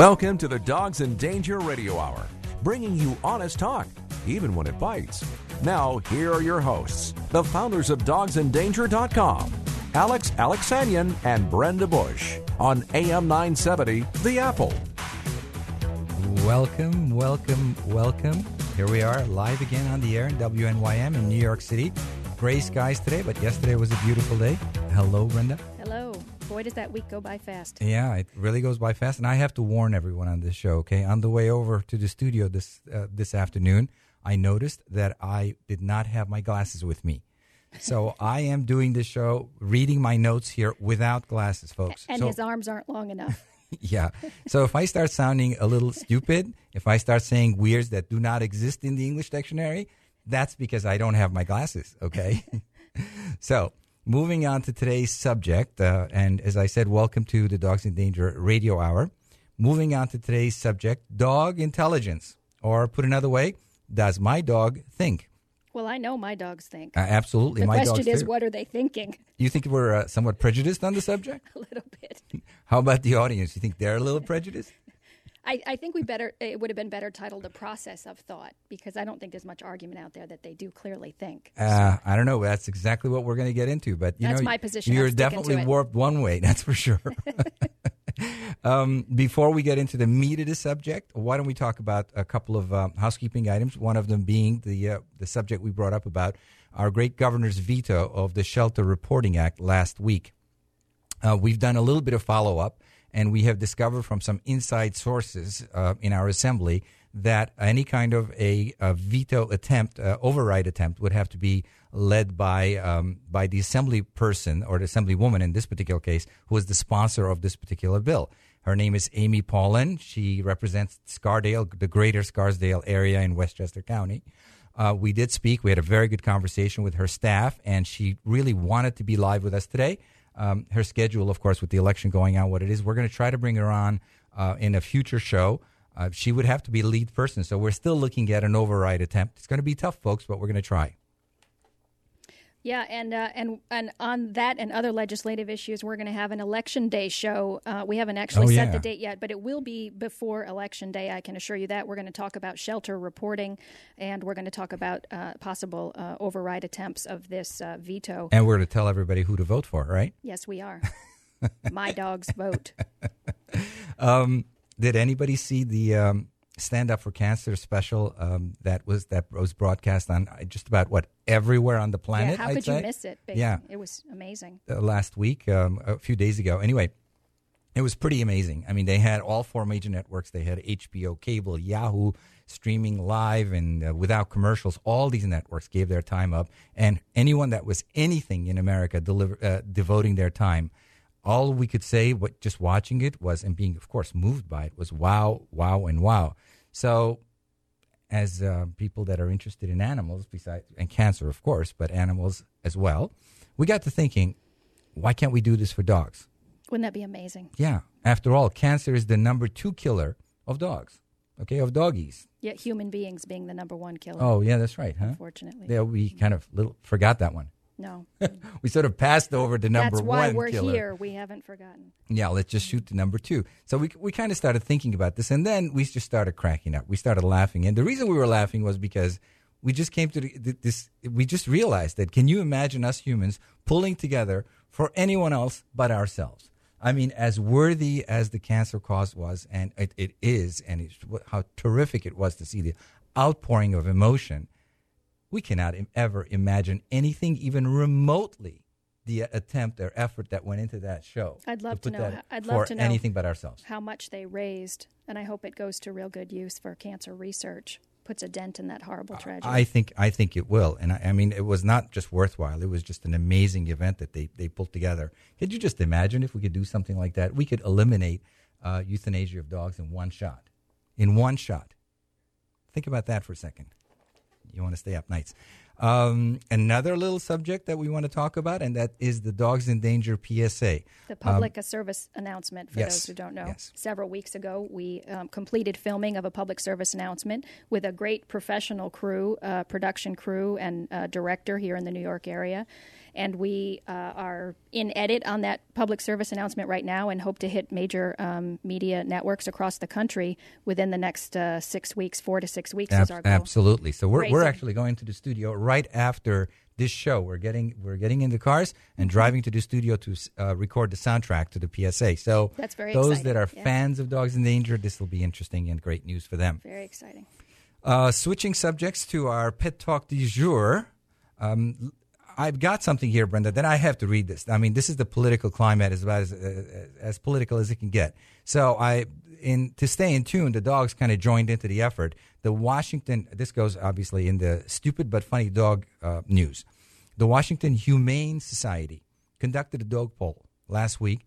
Welcome to the Dogs in Danger Radio Hour, bringing you honest talk, even when it bites. Now, here are your hosts, the founders of dogsindanger.com, Alex Alexanian and Brenda Bush, on AM 970, The Apple. Welcome, welcome, welcome. Here we are live again on the air in WNYM in New York City. Gray skies today, but yesterday was a beautiful day. Hello, Brenda. Hello. Boy, does that week go by fast. Yeah, it really goes by fast, and I have to warn everyone on this show. Okay, on the way over to the studio this uh, this afternoon, I noticed that I did not have my glasses with me, so I am doing this show, reading my notes here without glasses, folks. And so, his arms aren't long enough. yeah. So if I start sounding a little stupid, if I start saying weirds that do not exist in the English dictionary, that's because I don't have my glasses. Okay. so moving on to today's subject, uh, and as I said, welcome to the Dogs in Danger Radio Hour. Moving on to today's subject, dog intelligence, or put another way, does my dog think? Well, I know my dogs think. Uh, absolutely, the my question is, do. what are they thinking? You think we're uh, somewhat prejudiced on the subject? A little bit. How about the audience? You think they're a little prejudiced? I, I think we better. It would have been better titled "The Process of Thought" because I don't think there's much argument out there that they do clearly think. Uh, I don't know. That's exactly what we're going to get into. But you That's know, my position. You're definitely warped one way. That's for sure. Um, before we get into the meat of the subject, why don't we talk about a couple of um, housekeeping items? One of them being the uh, the subject we brought up about our great governor's veto of the Shelter Reporting Act last week. Uh, we've done a little bit of follow up, and we have discovered from some inside sources uh, in our assembly that any kind of a, a veto attempt, uh, override attempt, would have to be led by um, by the assembly person or the assembly woman in this particular case, who is the sponsor of this particular bill. Her name is Amy Paulin. She represents Scarsdale, the greater Scarsdale area in Westchester County. Uh, we did speak. We had a very good conversation with her staff, and she really wanted to be live with us today. Um, her schedule, of course, with the election going on, what it is, we're going to try to bring her on uh, in a future show. Uh, she would have to be lead person, so we're still looking at an override attempt. It's going to be tough, folks, but we're going to try. Yeah, and uh, and and on that and other legislative issues, we're going to have an election day show. Uh, we haven't actually Oh, set yeah. the date yet, but it will be before election day. I can assure you that. We're going to talk about shelter reporting, and we're going to talk about uh, possible uh, override attempts of this uh, veto. And we're going to tell everybody who to vote for, right? Yes, we are. My dogs vote. Um, did anybody see the um, Stand Up for Cancer special um, that was that was broadcast on uh, just about what everywhere on the planet? yeah, how I'd could say? you miss it? babe? Yeah. it was amazing. uh, last week, um, a few days ago. Anyway, it was pretty amazing. I mean, they had all four major networks. They had HBO, cable, Yahoo, streaming live and uh, without commercials. All these networks gave their time up, and anyone that was anything in America deliver, uh, devoting their time. All we could say, what just watching it was, and being, of course, moved by it, was wow, wow, and wow. So as uh, people that are interested in animals, besides and cancer, of course, but animals as well, we got to thinking, why can't we do this for dogs? Wouldn't that be amazing? Yeah, after all, cancer is the number two killer of dogs. Okay, of doggies. Yet human beings being the number one killer. Oh, yeah, that's right, huh? unfortunately, Yeah, we kind of little forgot that one. No. We sort of passed over the number one. That's why we're killer. here. We haven't forgotten. Yeah, let's just shoot to number two. So we we kind of started thinking about this, and then we just started cracking up. We started laughing, and the reason we were laughing was because we just came to the, this. We just realized that can you imagine us humans pulling together for anyone else but ourselves? I mean, as worthy as the cancer cause was, and it, it is, and it's, how terrific it was to see the outpouring of emotion. We cannot im- ever imagine anything even remotely the attempt or effort that went into that show. I'd love to put know how- I'd for love to know anything but ourselves. How much they raised, and I hope it goes to real good use for cancer research. Puts a dent in that horrible tragedy. I think I think it will, and I, I mean it was not just worthwhile. It was just an amazing event that they they pulled together. Could you just imagine if we could do something like that? We could eliminate uh, euthanasia of dogs in one shot. In one shot. Think about that for a second. You want to stay up nights. Um, another little subject that we want to talk about, and that is the Dogs in Danger PSA. The public a service announcement for yes, those who don't know. yes. Several weeks ago, we um, completed filming of a public service announcement with a great professional crew, uh, production crew, and uh, director here in the New York area. And we uh, are in edit on that public service announcement right now and hope to hit major um, media networks across the country within the next uh, six weeks, four to six weeks Ab- is our goal. absolutely. So we're, we're actually going to the studio right after this show. We're getting we're getting in the cars and driving to the studio to uh, record the soundtrack to the PSA. So That's very those exciting. that are Yeah. fans of Dogs in Danger, this will be interesting and great news for them. Very exciting. Uh, switching subjects to our pet talk du jour. Um, I've got something here, Brenda. Then I have to read this. I mean, this is the political climate as about as, uh, as political as it can get. So I, in to stay in tune, the dogs kind of joined into the effort. The Washington. This goes obviously in the stupid but funny dog uh, news. The Washington Humane Society conducted a dog poll last week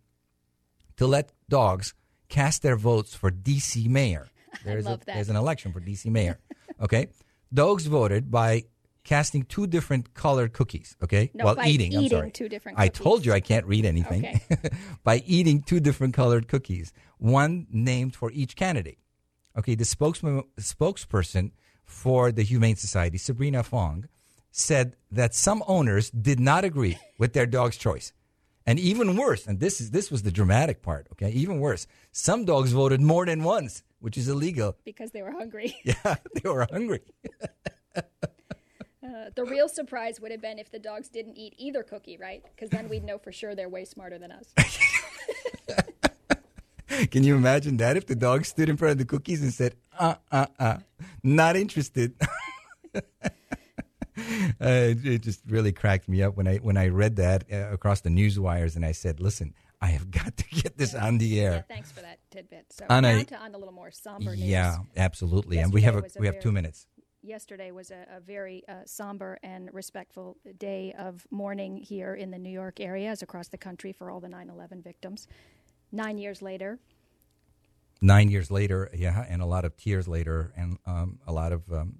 to let dogs cast their votes for DC mayor. There's, love a, that. there's an election for DC mayor. Okay, dogs voted by casting two different colored cookies. Okay, No, while by eating. I'm eating sorry. two different I cookies. told you I can't read anything. Okay. by eating two different colored cookies, one named for each candidate. Okay, the spokesman, spokesperson for the Humane Society, Sabrina Fong, said that some owners did not agree with their dog's choice. And even worse, and this is this was the dramatic part, okay? Even worse, some dogs voted more than once, which is illegal. Because they were hungry. Yeah, they were hungry. Uh, the real surprise would have been if the dogs didn't eat either cookie, right? Because then we'd know for sure they're way smarter than us. Can you imagine that if the dog stood in front of the cookies and said, "Uh, uh, uh, not interested." uh, it, it just really cracked me up when I when I read that uh, across the news wires, and I said, "Listen, I have got to get this on the yeah, air." thanks for that tidbit. So On a- to on a little more somber news. Yeah, absolutely. and we have a, a we have two minutes. Yesterday was a, a very uh, somber and respectful day of mourning here in the New York area, as across the country, for all the 9/11 victims. Nine years later, Nine years later, yeah, and a lot of tears later, and um, a lot of um,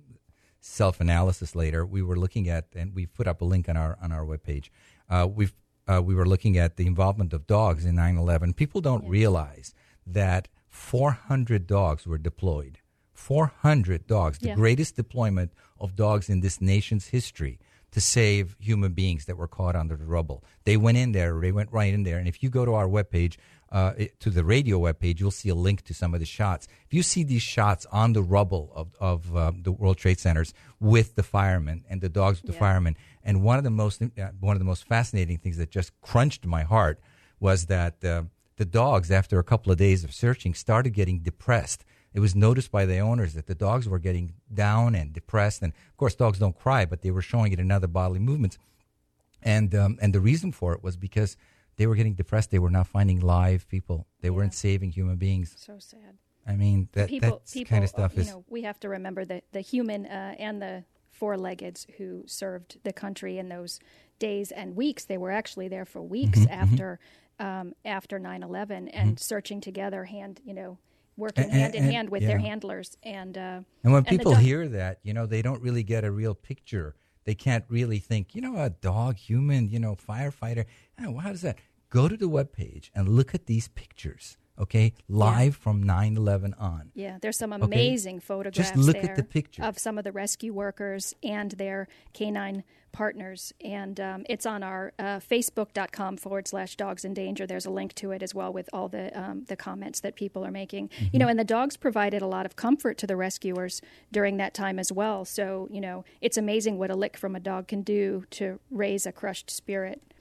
self analysis later, we were looking at, and we put up a link on our on our webpage. Uh, we've uh, we were looking at the involvement of dogs in 9/11. People don't realize that 400 dogs were deployed. 400 dogs, the Yeah. greatest deployment of dogs in this nation's history to save human beings that were caught under the rubble. They went in there, they went right in there. And if you go to our webpage, uh, it- to the radio webpage, you'll see a link to some of the shots. If you see these shots on the rubble of, of um, the World Trade Centers with the firemen and the dogs with the Yeah. firemen, and one of the most uh, one of the most fascinating things that just crunched my heart was that uh, the dogs, after a couple of days of searching, started getting depressed. It was noticed by the owners that the dogs were getting down and depressed, and of course, dogs don't cry, but they were showing it in other bodily movements. And um, and the reason for it was because they were getting depressed. They were not finding live people. They weren't saving human beings. so sad. I mean, that people, people, kind of stuff you is know, we have to remember that the human uh, and the four-leggeds who served the country in those days and weeks. They were actually there for weeks Mm-hmm, after um, after 9/11 and searching together, hand you know, working And- hand in and- hand with their handlers. And uh, And when the people dog- hear that, you know, they don't really get a real picture. They can't really think, you know, a dog, human, you know, firefighter. Oh, how does that? Go to the webpage and look at these pictures, okay? Live from 9 11 on. Yeah, there's some amazing photographs just look at the picture. of some of the rescue workers and their canine partners. And um, it's on our uh, facebook.com forward slash dogs in danger. There's a link to it as well with all the, um, the comments that people are making. Mm-hmm. You know, and the dogs provided a lot of comfort to the rescuers during that time as well. So, you know, it's amazing what a lick from a dog can do to raise a crushed spirit.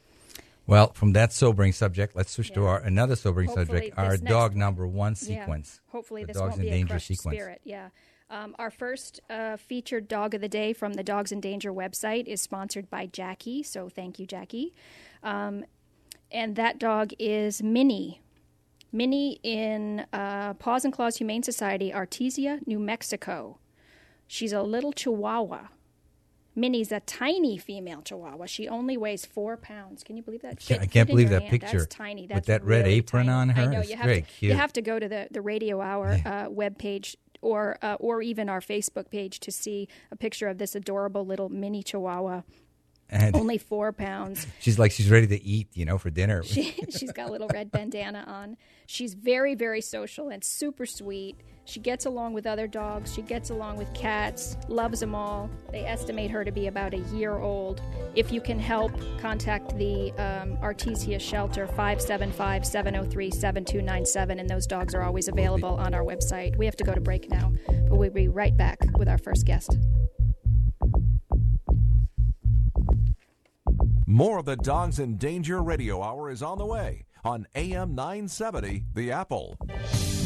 Well, from that sobering subject, let's switch to our another sobering Hopefully subject, our dog number one Yeah. sequence. Hopefully, the this Dogs won't in be a Danger sequence. spirit. Yeah. Um, our first uh, featured dog of the day from the Dogs in Danger website is sponsored by Jackie. So thank you, Jackie. Um, and that dog is Minnie. Minnie in uh, Paws and Claws Humane Society, Artesia, New Mexico. She's a little Chihuahua. Minnie's a tiny female Chihuahua. She only weighs four pounds. Can you believe that? Yeah, Fit- I can't believe that hand. picture That's tiny. with That's that red really apron tiny. on I her. know. You have to. You have to go to the, the Radio Hour uh, webpage or uh, or even our Facebook page to see a picture of this adorable little mini Chihuahua. And Only four pounds. she's like she's ready to eat, you know, for dinner. She, she's got a little red bandana on. She's very, very social and super sweet. She gets along with other dogs. She gets along with cats, loves them all. They estimate her to be about a year old. If you can help, contact the um, Artesia Shelter 575 703 7297, and those dogs are always available on our website. We have to go to break now, but we'll be right back with our first guest. More of the Dogs in Danger Radio Hour is on the way on AM 970, The Apple.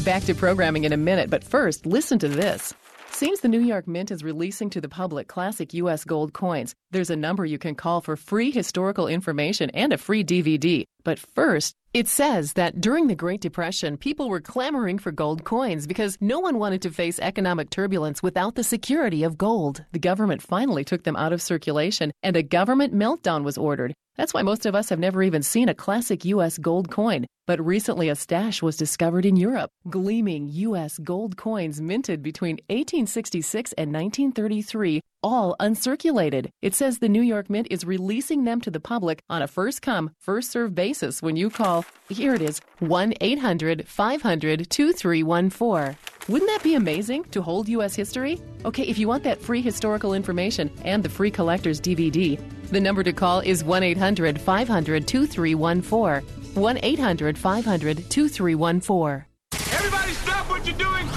Back to programming in a minute, but first, listen to this. Seems the New York Mint is releasing to the public classic U.S. gold coins. There's a number you can call for free historical information and a free DVD. But first, it says that during the Great Depression, people were clamoring for gold coins because no one wanted to face economic turbulence without the security of gold. The government finally took them out of circulation, and a government meltdown was ordered. That's why most of us have never even seen a classic U.S. gold coin. But recently, a stash was discovered in Europe. Gleaming U.S. gold coins minted between 1866 and 1933, all uncirculated. It says the New York Mint is releasing them to the public on a first come, first served basis when you call, here it is, 1 800 500 2314. Wouldn't that be amazing to hold U.S. history? Okay, if you want that free historical information and the free collector's DVD, the number to call is 1 800 500 2314. 1 800 500 2314.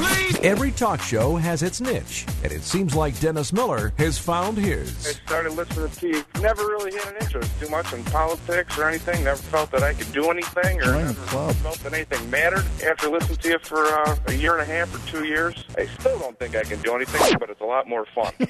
Please! Every talk show has its niche, and it seems like Dennis Miller has found his. I started listening to you. Never really had an interest too much in politics or anything. Never felt that I could do anything or never felt that anything mattered. After listening to you for uh, a year and a half or two years, I still don't think I can do anything, but it's a lot more fun.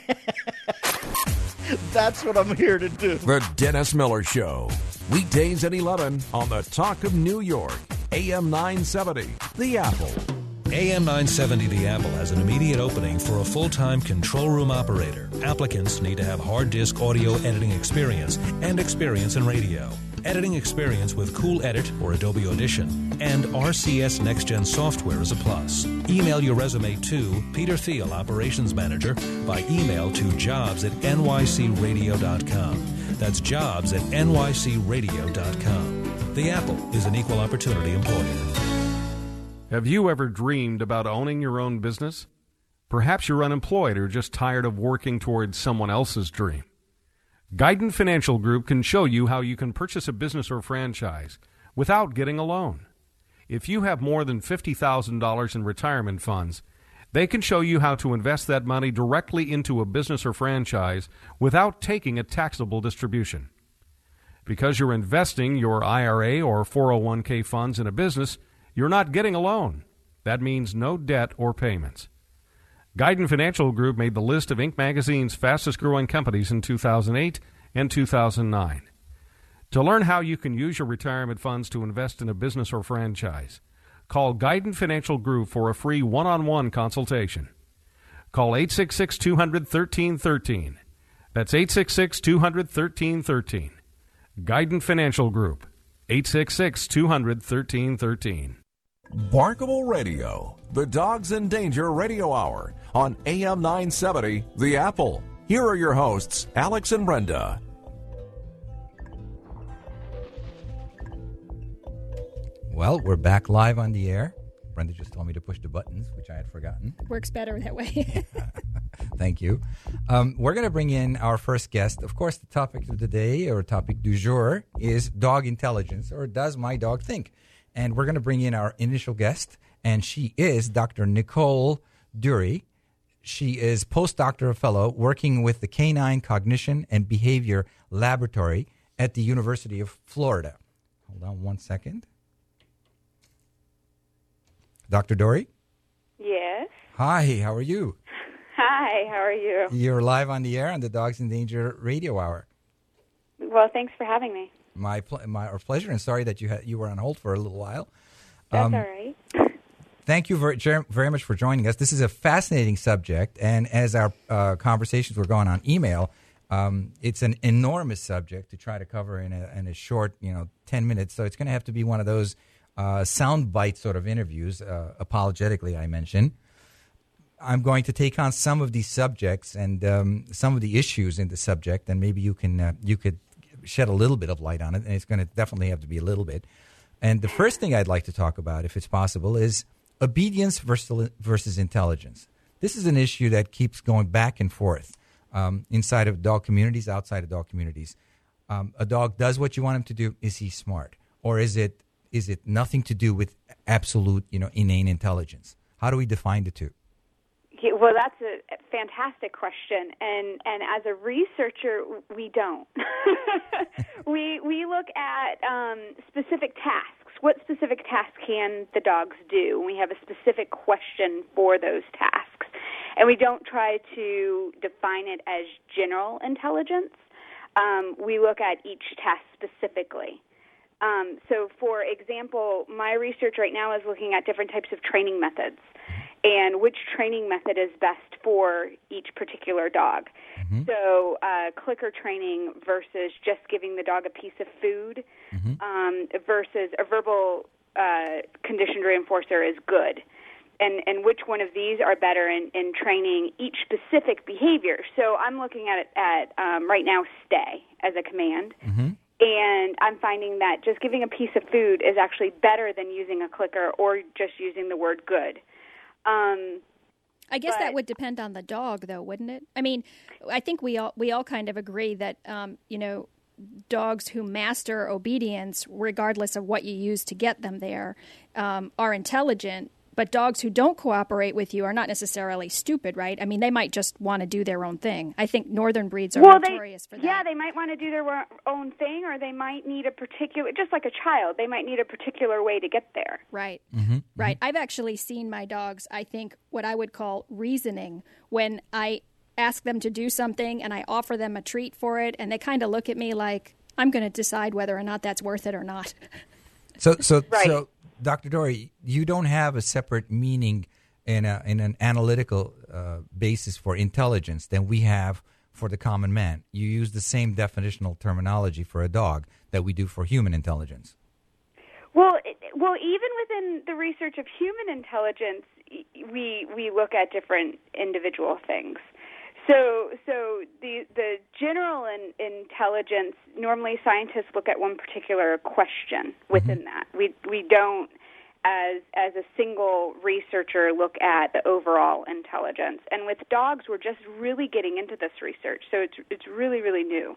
That's what I'm here to do. The Dennis Miller Show. Weekdays at 11 on the Talk of New York, AM 970, The Apple. AM 970 The Apple has an immediate opening for a full time control room operator. Applicants need to have hard disk audio editing experience and experience in radio. Editing experience with Cool Edit or Adobe Audition and RCS NexGen software is a plus. Email your resume to Peter Thiel, Operations Manager, by email to jobs at nycradio.com. That's jobs at nycradio.com. The Apple is an equal opportunity employer. Have you ever dreamed about owning your own business? Perhaps you're unemployed or just tired of working towards someone else's dream. Guidant Financial Group can show you how you can purchase a business or franchise without getting a loan. If you have more than $50,000 in retirement funds, they can show you how to invest that money directly into a business or franchise without taking a taxable distribution. Because you're investing your IRA or 401k funds in a business, you're not getting a loan. That means no debt or payments. Guidant Financial Group made the list of Inc. magazine's fastest growing companies in 2008 and 2009. To learn how you can use your retirement funds to invest in a business or franchise, call Guidant Financial Group for a free one on one consultation. Call 866 200 1313. That's 866 200 1313. Guidant Financial Group, 866 200 1313. Barkable Radio, the Dogs in Danger Radio Hour on AM 970, The Apple. Here are your hosts, Alex and Brenda. Well, we're back live on the air. Brenda just told me to push the buttons, which I had forgotten. Works better that way. Thank you. Um, we're going to bring in our first guest. Of course, the topic of the day or topic du jour is dog intelligence, or does my dog think? And we're going to bring in our initial guest, and she is Dr. Nicole Dorey. She is postdoctoral fellow working with the Canine Cognition and Behavior Laboratory at the University of Florida. Hold on one second. Dr. Dorey? Yes. Hi, how are you? Hi, how are you? You're live on the air on the Dogs in Danger Radio Hour. Well, thanks for having me. My, pl- my our pleasure, and sorry that you had you were on hold for a little while. That's Um, all right. Thank you very, very much for joining us. This is a fascinating subject, and as our uh, conversations were going on email, um, it's an enormous subject to try to cover in a, in a short, you know, ten minutes. So it's going to have to be one of those uh, sound bite sort of interviews. Uh, apologetically, I mentioned. I'm going to take on some of these subjects and um, some of the issues in the subject, and maybe you can uh, you could shed a little bit of light on it. And it's going to definitely have to be a little bit. And the first thing I'd like to talk about, if it's possible, is obedience versus versus intelligence. This is an issue that keeps going back and forth um, inside of dog communities, outside of dog communities. Um, a dog does what you want him to do. Is he smart, or is it is it nothing to do with absolute, you know, inane intelligence? How do we define the two? Yeah, well, that's a fantastic question, and and as a researcher, we don't. we we look at um, specific tasks. What specific tasks can the dogs do? And we have a specific question for those tasks, and we don't try to define it as general intelligence. Um, we look at each task specifically. Um, so, for example, my research right now is looking at different types of training methods and which training method is best for each particular dog. Mm-hmm. So, uh, clicker training versus just giving the dog a piece of food mm-hmm. um, versus a verbal uh, conditioned reinforcer is good. And, and which one of these are better in, in training each specific behavior? So I'm looking at it at um, right now stay as a command. Mm-hmm. And I'm finding that just giving a piece of food is actually better than using a clicker or just using the word good. Um, I guess but, that would depend on the dog, though, wouldn't it? I mean, I think we all we all kind of agree that um, you know dogs who master obedience, regardless of what you use to get them there, um, are intelligent. But dogs who don't cooperate with you are not necessarily stupid, right? I mean, they might just want to do their own thing. I think northern breeds are well, notorious they, for that. Yeah, they might want to do their own thing, or they might need a particular, just like a child, they might need a particular way to get there. Right. Mm-hmm. Right. I've actually seen my dogs, I think, what I would call reasoning when I ask them to do something and I offer them a treat for it, and they kind of look at me like, I'm going to decide whether or not that's worth it or not. So, so, right. so Dr. Dorey, you don't have a separate meaning in, a, in an analytical uh, basis for intelligence than we have for the common man. You use the same definitional terminology for a dog that we do for human intelligence. Well, it, well, even within the research of human intelligence, we we look at different individual things. So, so the the general in, intelligence normally scientists look at one particular question within mm-hmm. that. We we don't as as a single researcher look at the overall intelligence. And with dogs, we're just really getting into this research, so it's it's really really new.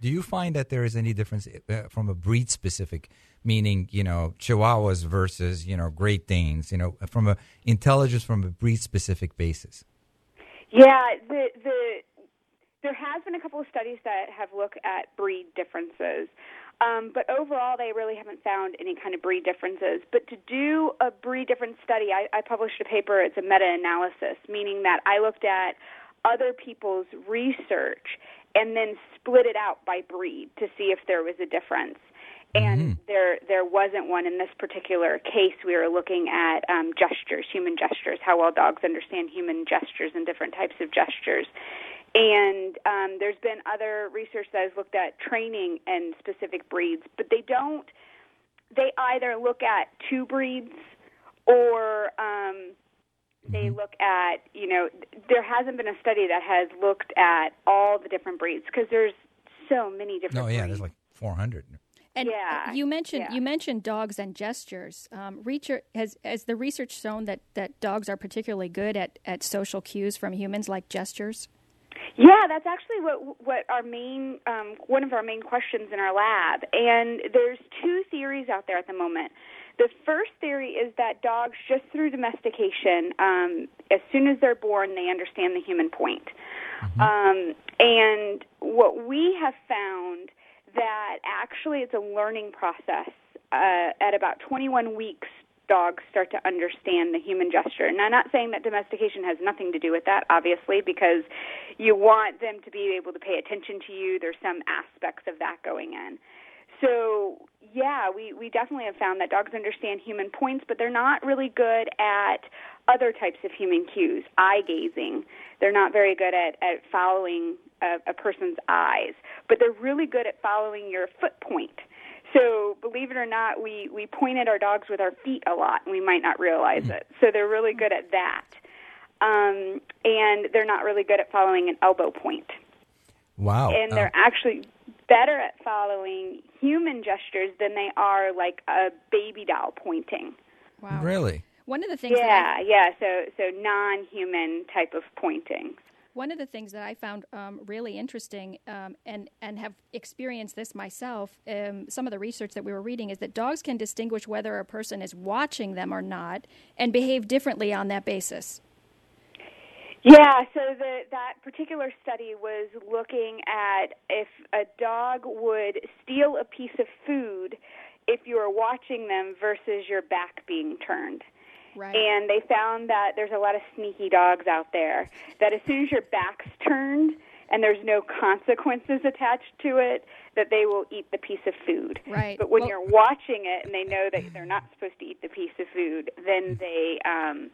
Do you find that there is any difference uh, from a breed specific, meaning you know Chihuahuas versus you know Great Danes, you know from a intelligence from a breed specific basis? Yeah, the the there has been a couple of studies that have looked at breed differences. Um, but overall, they really haven't found any kind of breed differences. But to do a breed difference study, I, I published a paper. It's a meta-analysis, meaning that I looked at other people's research and then split it out by breed to see if there was a difference. And mm-hmm. there there wasn't one in this particular case. We were looking at um, gestures, human gestures, how well dogs understand human gestures and different types of gestures. And um, there's been other research that has looked at training and specific breeds, but they don't. They either look at two breeds or um, they mm-hmm. look at you know there hasn't been a study that has looked at all the different breeds because there's so many different. No, yeah, breeds. there's like 400. And yeah, you mentioned yeah. you mentioned dogs and gestures. Um, research, has has the research shown that, that dogs are particularly good at, at social cues from humans, like gestures? Yeah, that's actually what what our main um, one of our main questions in our lab. And there's two theories out there at the moment. The first theory is that dogs, just through domestication, um, as soon as they're born, they understand the human point. Mm-hmm. Um, and what we have found that actually it's a learning process. Uh, at about 21 weeks, dogs start to understand the human gesture. And I'm not saying that domestication has nothing to do with that, obviously, because you want them to be able to pay attention to you. There's some aspects of that going in. So, yeah, we, we definitely have found that dogs understand human points, but they're not really good at other types of human cues, eye gazing. They're not very good at, at following a, a person's eyes, but they're really good at following your foot point. So, believe it or not, we, we point at our dogs with our feet a lot, and we might not realize mm-hmm. it. So, they're really good at that. um, and they're not really good at following an elbow point. Wow. And they're Oh. actually better at following human gestures than they are like a baby doll pointing. Wow. Really? One of the things that I- Yeah, yeah. So so non-human type of pointing. One of the things that I found um, really interesting um, and, and have experienced this myself, um, some of the research that we were reading is that dogs can distinguish whether a person is watching them or not and behave differently on that basis. Yeah, so the, that particular study was looking at if a dog would steal a piece of food if you were watching them versus your back being turned. Right. And they found that there's a lot of sneaky dogs out there that as soon as your back's turned and there's no consequences attached to it, that they will eat the piece of food. Right. But when Well- you're watching it and they know that they're not supposed to eat the piece of food, then they um,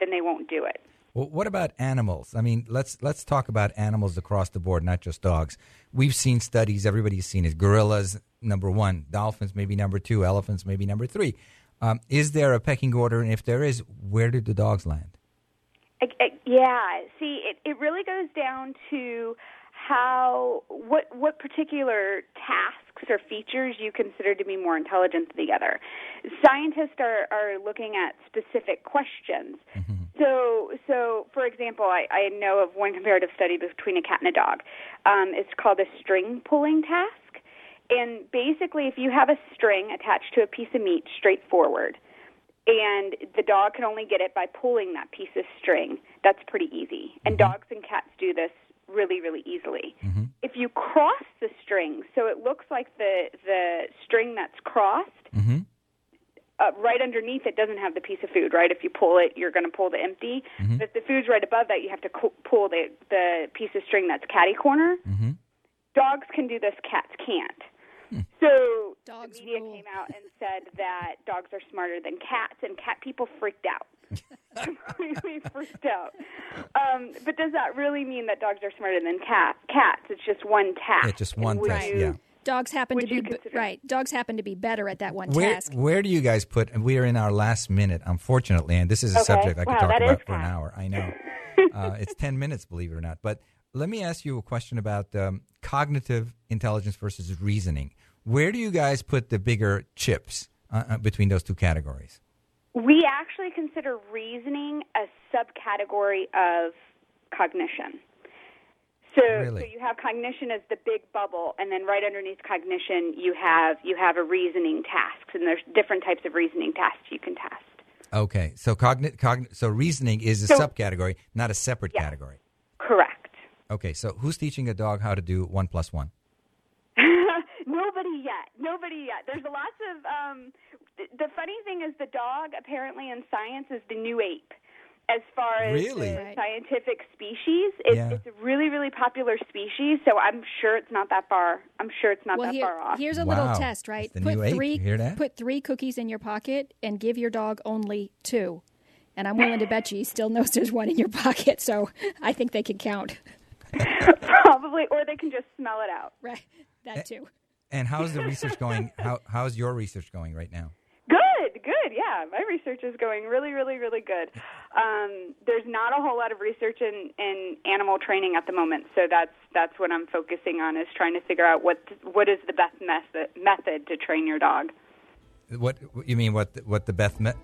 then they won't do it. Well, what about animals? I mean, let's let's talk about animals across the board, not just dogs. We've seen studies. Everybody's seen it. Gorillas, number one. Dolphins, maybe number two. Elephants, maybe number three. Um, is there a pecking order? And if there is, where do the dogs land? I, I, yeah. See, it, it really goes down to how what what particular tasks or features you consider to be more intelligent than the other. Scientists are are looking at specific questions. So, so for example, I, I know of one comparative study between a cat and a dog. Um, it's called a string pulling task. And basically, if you have a string attached to a piece of meat straight forward, and the dog can only get it by pulling that piece of string, that's pretty easy. And dogs and cats do this really, really easily. If you cross the string, so it looks like the the string that's crossed, Mm-hmm. uh, right underneath it doesn't have the piece of food, right? If you pull it, you're going to pull the empty. Mhm. But if the food's right above that, you have to co- pull the the piece of string that's catty corner. Mm-hmm. Dogs can do this, cats can't. So Dogs the media rule. came out and said that dogs are smarter than cats, and cat people freaked out. Completely freaked out. Um, but does that really mean that dogs are smarter than cat, cats? It's just one task. Yeah, just one Would test. you- Yeah. Dogs happen Would to be consider- right. Dogs happen to be better at that one Where task. where do you guys put? And we are in our last minute, unfortunately, and this is a Okay. subject I could Wow, talk about for an hour. I know. uh, it's ten minutes, believe it or not. But let me ask you a question about um, cognitive intelligence versus reasoning. Where do you guys put the bigger chips uh, uh, between those two categories? We actually consider reasoning a subcategory of cognition. So, Really? so you have cognition as the big bubble, and then right underneath cognition, you have you have a reasoning task, and there's different types of reasoning tasks you can test. Okay, so cogni- cogn- so reasoning is a So- subcategory, not a separate Yeah. category. Correct. Okay, so who's teaching a dog how to do one plus one? Nobody yet. Nobody yet. There's lots of. Um, th- the funny thing is, the dog apparently in science is the new ape. As far as Really? the Right. scientific species, it's, Yeah. it's a really, really popular species. So I'm sure it's not that far. I'm sure it's not well, that here, far off. here's a Wow. little test, right? The put new three You hear that? put three cookies in your pocket and give your dog only two. And I'm willing to bet you he still knows there's one in your pocket, so I think they can count. Probably, or they can just smell it out. Right. Eh. That too. And how's the research going? How how's your research going right now? Good, good. Yeah, my research is going really, really, really good. Um, there's not a whole lot of research in, in animal training at the moment, so that's that's what I'm focusing on is trying to figure out what what is the best method method to train your dog. What you mean? What the- what the Beth met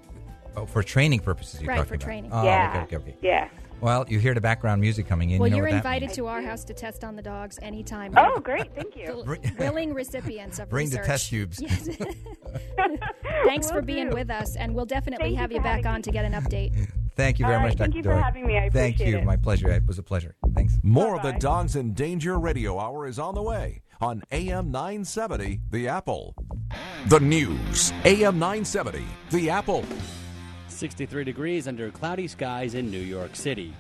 oh, for training purposes? You're Right, talking for about. training. Oh, yeah, okay, okay, okay. yeah. Well, you hear the background music coming in. Well, you know you're what invited to our house to test on the dogs anytime. Oh, great! Thank you. Will- Willing recipients of Bring the test tubes. Yes. Thanks for Will being do. with us, and we'll definitely Thank have you for back on me. to get an update. Thank you very All much, right, Dr. thank you for Dorey. having me. I Thank you. it. My pleasure. It was a pleasure. Thanks. More of the Dogs in Danger Radio Hour is on the way on AM 970, The Apple. The news, AM 970, The Apple. 63 degrees under cloudy skies in New York City.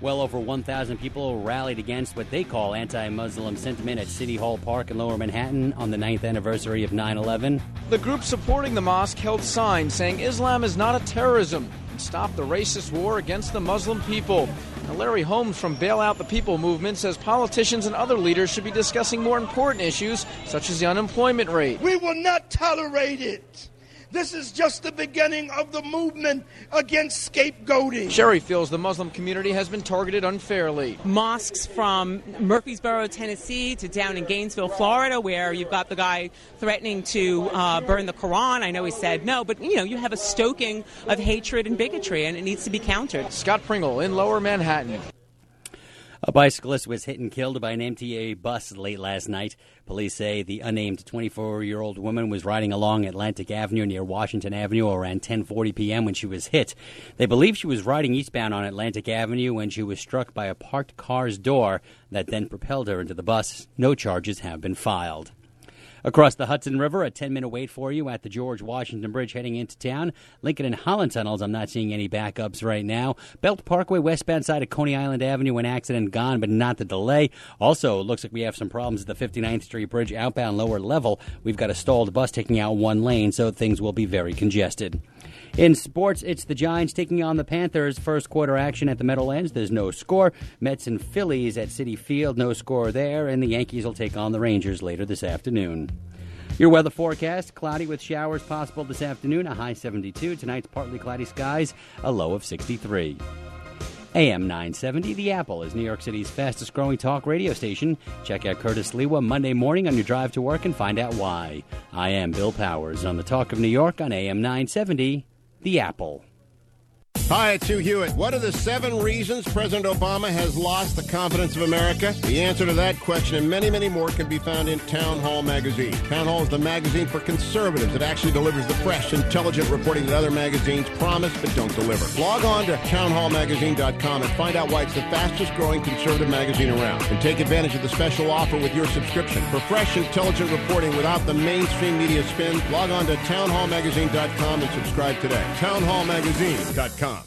Well over 1,000 people rallied against what they call anti Muslim sentiment at City Hall Park in lower Manhattan on the ninth anniversary of 9 11. The group supporting the mosque held signs saying Islam is not a terrorism and stop the racist war against the Muslim people. Now, Larry Holmes from Bail Out the People movement says politicians and other leaders should be discussing more important issues such as the unemployment rate. We will not tolerate it. This is just the beginning of the movement against scapegoating. Sherry feels the Muslim community has been targeted unfairly. Mosques from Murfreesboro, Tennessee to down in Gainesville, Florida, where you've got the guy threatening to uh, burn the Quran. I know he said no, but you know, you have a stoking of hatred and bigotry, and it needs to be countered. Scott Pringle in lower Manhattan. A bicyclist was hit and killed by an MTA bus late last night. Police say the unnamed 24-year-old woman was riding along Atlantic Avenue near Washington Avenue around 10:40 p.m. when she was hit. They believe she was riding eastbound on Atlantic Avenue when she was struck by a parked car's door that then propelled her into the bus. No charges have been filed. Across the Hudson River, a 10 minute wait for you at the George Washington Bridge heading into town. Lincoln and Holland tunnels, I'm not seeing any backups right now. Belt Parkway, westbound side of Coney Island Avenue, an accident gone, but not the delay. Also, looks like we have some problems at the 59th Street Bridge outbound lower level. We've got a stalled bus taking out one lane, so things will be very congested. In sports, it's the Giants taking on the Panthers. First quarter action at the Meadowlands. There's no score. Mets and Phillies at Citi Field. No score there. And the Yankees will take on the Rangers later this afternoon. Your weather forecast cloudy with showers possible this afternoon, a high 72. Tonight's partly cloudy skies, a low of 63. AM 970, The Apple is New York City's fastest growing talk radio station. Check out Curtis Sliwa Monday morning on your drive to work and find out why. I am Bill Powers on the Talk of New York on AM 970, The Apple. Hi, it's Hugh Hewitt. What are the seven reasons President Obama has lost the confidence of America? The answer to that question and many, many more can be found in Town Hall magazine. Town Hall is the magazine for conservatives. It actually delivers the fresh, intelligent reporting that other magazines promise but don't deliver. Log on to townhallmagazine.com and find out why it's the fastest growing conservative magazine around. And take advantage of the special offer with your subscription. For fresh, intelligent reporting without the mainstream media spin, log on to townhallmagazine.com and subscribe today. Townhallmagazine.com.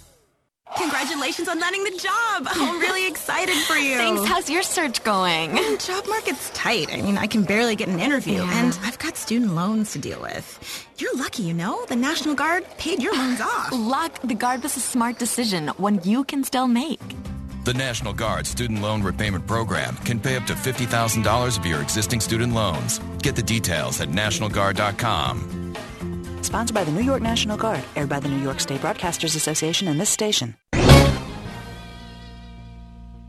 Congratulations on landing the job. I'm really excited for you. Thanks. How's your search going? Mm, Job market's tight. I mean, I can barely get an interview, Yeah. and I've got student loans to deal with. You're lucky, you know? The National Guard paid your loans off. Luck, the guard was a smart decision, one you can still make. The National Guard Student Loan Repayment Program can pay up to $50,000 of your existing student loans. Get the details at NationalGuard.com. Sponsored by the New York National Guard, aired by the New York State Broadcasters Association and this station.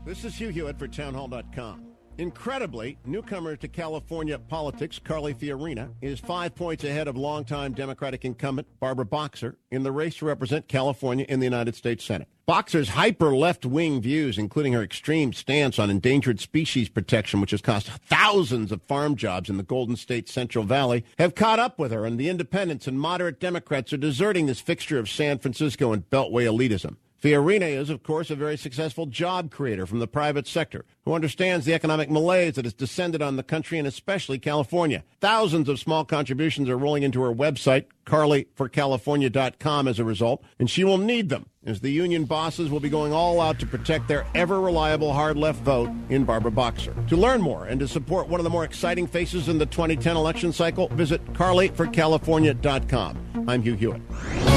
This is Hugh Hewitt for townhall.com. Incredibly, newcomer to California politics, Carly Fiorina, is five points ahead of longtime Democratic incumbent Barbara Boxer in the race to represent California in the United States Senate. Boxer's hyper left wing views, including her extreme stance on endangered species protection, which has cost thousands of farm jobs in the Golden State Central Valley, have caught up with her, and the independents and moderate Democrats are deserting this fixture of San Francisco and Beltway elitism. Fiorina is, of course, a very successful job creator from the private sector who understands the economic malaise that has descended on the country and especially California. Thousands of small contributions are rolling into her website, carlyforcalifornia.com, as a result, and she will need them as the union bosses will be going all out to protect their ever reliable hard left vote in Barbara Boxer. To learn more and to support one of the more exciting faces in the 2010 election cycle, visit carlyforcalifornia.com. I'm Hugh Hewitt.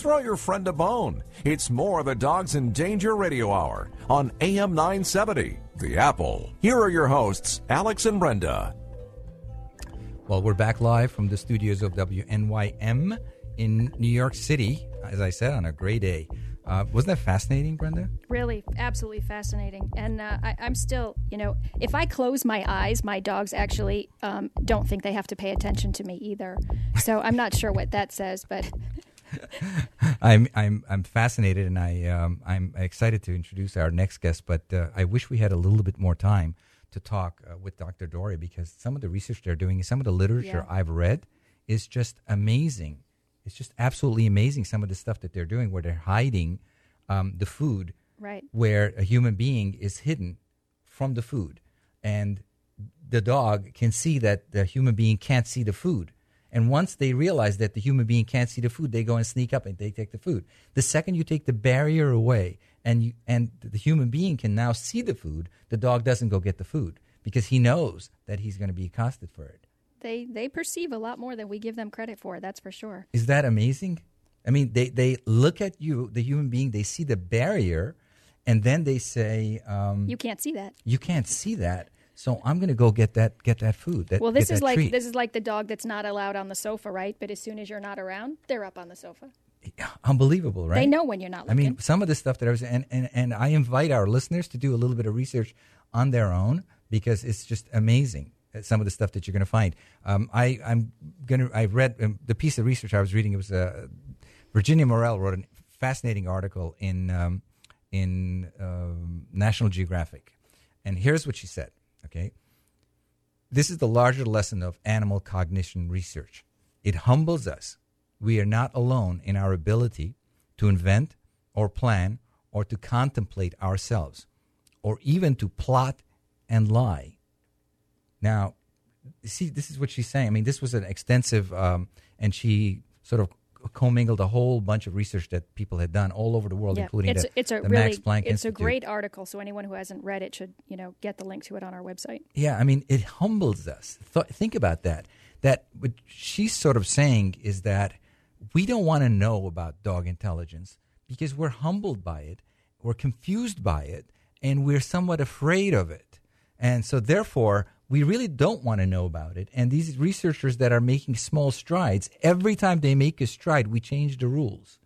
Throw your friend a bone. It's more of the Dogs in Danger Radio Hour on AM 970, The Apple. Here are your hosts, Alex and Brenda. Well, we're back live from the studios of WNYM in New York City, as I said, on a great day. Uh, wasn't that fascinating, Brenda? Really, absolutely fascinating. And uh, I, I'm still, you know, if I close my eyes, my dogs actually um, don't think they have to pay attention to me either. So I'm not sure what that says, but I'm I'm I'm fascinated, and I um, I'm excited to introduce our next guest. But uh, I wish we had a little bit more time to talk uh, with Dr. Dorey because some of the research they're doing, some of the literature Yeah. I've read, is just amazing. It's just absolutely amazing. Some of the stuff that they're doing, where they're hiding um, the food, Right. Where a human being is hidden from the food, and the dog can see that the human being can't see the food. And once they realize that the human being can't see the food, they go and sneak up and they take the food. The second you take the barrier away and you, and the human being can now see the food, the dog doesn't go get the food because he knows that he's going to be accosted for it. they they perceive a lot more than we give them credit for. That's for sure. Is that amazing? I mean, they, they look at you, the human being, they see the barrier, and then they say, um, You can't see that. you can't see that. So I'm going to go get that get that food. That, well, this is like treat. this is like the dog that's not allowed on the sofa, right? But as soon as you're not around, they're up on the sofa. unbelievable, right? They know when you're not I mean, some of the stuff that I was, and, and, and I invite our listeners to do a little bit of research on their own because it's just amazing. uh, Some of the stuff that you're going to find. Um, I, I'm going to. I read um, the piece of research I was reading. It was uh, Virginia Morell wrote a fascinating article in um, in um, National Geographic, and here's what she said. Okay, this is the larger lesson of animal cognition research. It humbles us. We are not alone in our ability to invent or plan or to contemplate ourselves or even to plot and lie. Now, see, this is what she's saying. I mean, this was an extensive, um, and she sort of commingled a whole bunch of research that people had done all over the world, Yeah, including it's the, it's a the really Max Planck it's a great article. So anyone who hasn't read it should you know get the link to it on our website. Yeah, I mean, it humbles us. Th- think about that. That what she's sort of saying is that we don't want to know about dog intelligence because we're humbled by it, we're confused by it, and we're somewhat afraid of it. And so, therefore, we really don't want to know about it. And these researchers that are making small strides, every time they make a stride, we change the rules.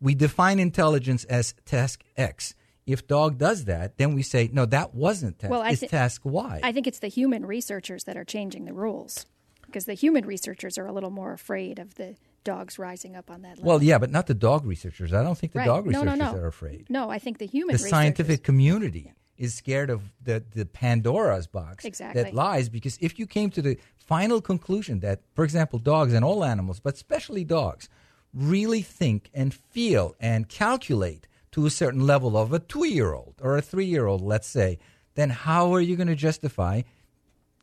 We define intelligence as task X. If dog does that, then we say, no, that wasn't task. Well, I it's task Y. I think it's the human researchers that are changing the rules because the human researchers are a little more afraid of the dogs rising up on that level. Well, yeah, but not the dog researchers. I don't think the Right. dog No, researchers no, no. are afraid. No, I think the human the scientific community is scared of the, the Pandora's box Exactly. that lies because if you came to the final conclusion that, for example, dogs and all animals, but especially dogs, really think and feel and calculate to a certain level of a two year old or a three year old, let's say, then how are you going to justify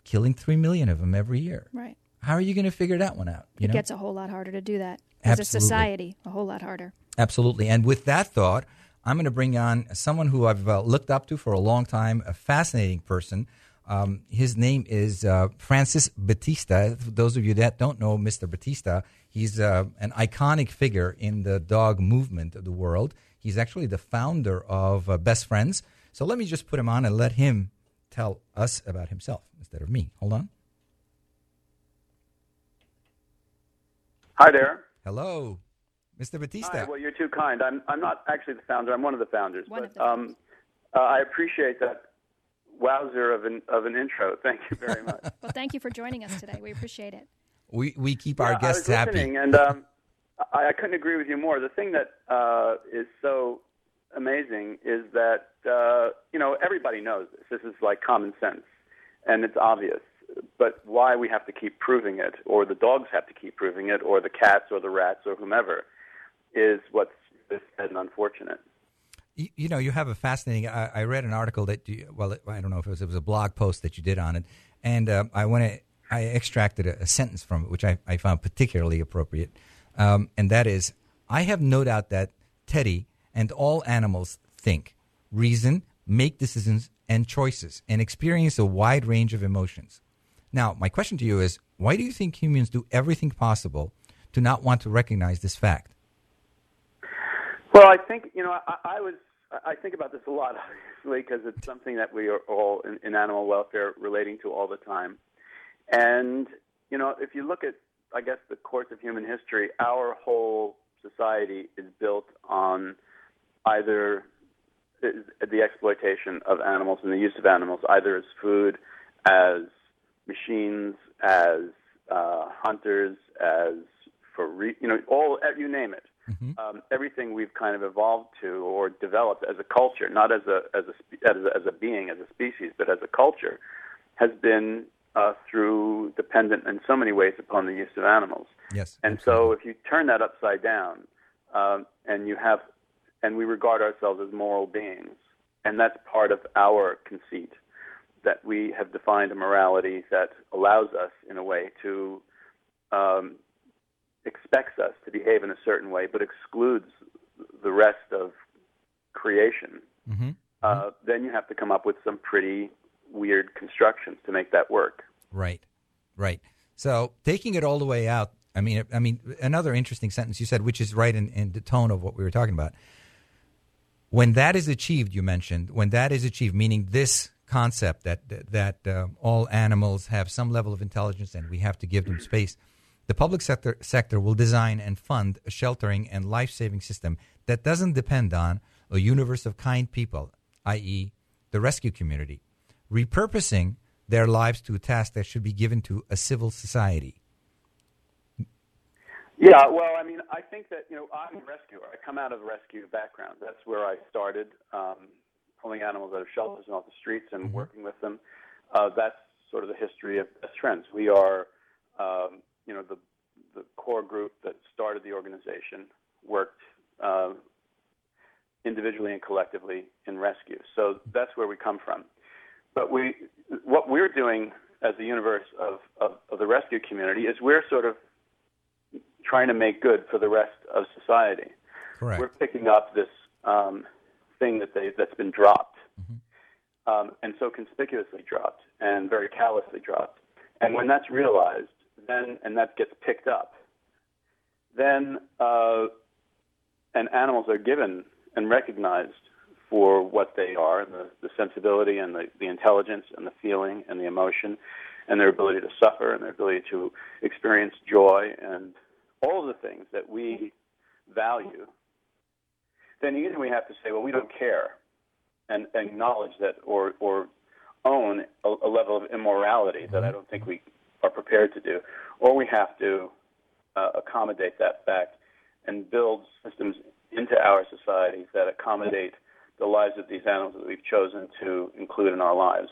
killing three million of them every year? Right. How are you going to figure that one out? You it know? gets a whole lot harder to do that as a society. A whole lot harder. Absolutely. And with that thought, I'm going to bring on someone who I've uh, looked up to for a long time, a fascinating person. Um, his name is uh, Francis Battista. For those of you that don't know Mr. Battista, he's uh, an iconic figure in the dog movement of the world. He's actually the founder of uh, Best Friends. So let me just put him on and let him tell us about himself instead of me. Hold on. Hi there. Hello, Mr. Battista. Hi, well, you're too kind. I'm I'm not actually the founder. I'm one of the founders. One but of the um, uh, I appreciate that wowzer of an of an intro. Thank you very much. Well, thank you for joining us today. We appreciate it. We, we keep our guests I was happy. and um, I, I couldn't agree with you more. The thing that uh, is so amazing is that uh, you know everybody knows this. This is like common sense, and it's obvious. But why we have to keep proving it, or the dogs have to keep proving it, or the cats, or the rats, or whomever, is what's sad and unfortunate. You, you know, you have a fascinating. I, I read an article that you. Well, I don't know if it was. It was a blog post that you did on it, and um, I want to. I extracted a, a sentence from it, which I, I found particularly appropriate, um, and that is, "I have no doubt that Teddy and all animals think, reason, make decisions and choices, and experience a wide range of emotions." Now, my question to you is, why do you think humans do everything possible to not want to recognize this fact? Well, I think you know I, I was I think about this a lot, obviously, because it's something that we are all in, in animal welfare relating to all the time. And you know, if you look at I guess the course of human history, our whole society is built on either the exploitation of animals and the use of animals, either as food, as machines, as uh, hunters, as for re- you know all you name it. Um, everything we've kind of evolved to or developed as a culture, not as a as a as a, as a being, as a species, but as a culture, has been uh, through dependent in so many ways upon the use of animals. Yes. And so, if you turn that upside down, um, and you have, and we regard ourselves as moral beings, and that's part of our conceit, that we have defined a morality that allows us, in a way, to um, expects us to behave in a certain way, but excludes the rest of creation. Mm-hmm. Uh, then you have to come up with some pretty weird constructions to make that work. Right, right. So taking it all the way out, I mean, I mean, another interesting sentence you said, which is right in, in the tone of what we were talking about. When that is achieved, you mentioned, when that is achieved, meaning this concept that that uh, all animals have some level of intelligence and we have to give them space, the public sector sector will design and fund a sheltering and life saving system that doesn't depend on a universe of kind people, i.e., the rescue community, repurposing their lives to a task that should be given to a civil society. Yeah, well, I mean, I think that you know I'm a rescuer. I come out of a rescue background. That's where I started, um, pulling animals out of shelters and off the streets and Mm-hmm. working with them. Uh, that's sort of the history of Best Friends. We are, um, you know, the the core group that started the organization worked uh, individually and collectively in rescue. So that's where we come from. But we, what we're doing as the universe of, of, of the rescue community is we're sort of trying to make good for the rest of society. Correct. We're picking up this um, thing that they that's been dropped, um, and so conspicuously dropped, and very callously dropped. And when that's realized, then and that gets picked up, then uh, and animals are given and recognized for what they are, the, the sensibility and the, the intelligence and the feeling and the emotion and their ability to suffer and their ability to experience joy and all of the things that we value, then either we have to say, well, we don't care and acknowledge that or, or own a, a level of immorality that I don't think we are prepared to do, or we have to uh, accommodate that fact and build systems into our society that accommodate the lives of these animals that we've chosen to include in our lives.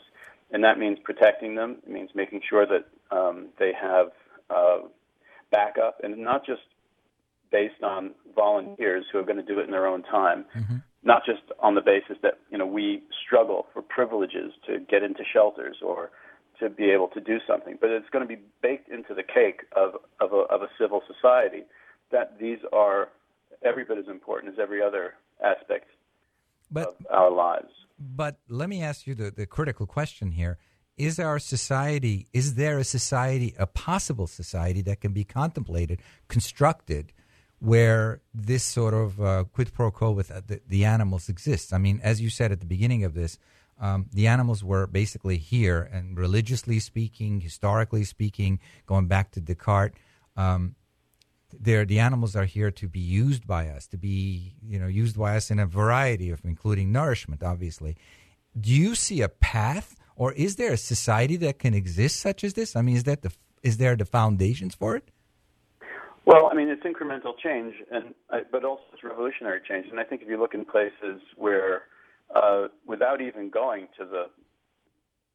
And that means protecting them. It means making sure that um, they have uh, backup, and not just based on volunteers who are going to do it in their own time, not just on the basis that you know we struggle for privileges to get into shelters or to be able to do something, but it's going to be baked into the cake of of a, of a civil society that these are every bit as important as every other aspect But of our lives. But let me ask you the, the critical question here. Is our society, is there a society, a possible society that can be contemplated, constructed, where this sort of uh, quid pro quo with uh, the, the animals exists? I mean, as you said at the beginning of this, um, the animals were basically here, and religiously speaking, historically speaking, going back to Descartes, um, they're, the animals are here to be used by us, to be you know used by us in a variety of, including nourishment, obviously. Do you see a path, or is there a society that can exist such as this? I mean, is that the is there the foundations for it? Well, I mean, it's incremental change, and uh, but also it's revolutionary change. And I think if you look in places where, uh, without even going to the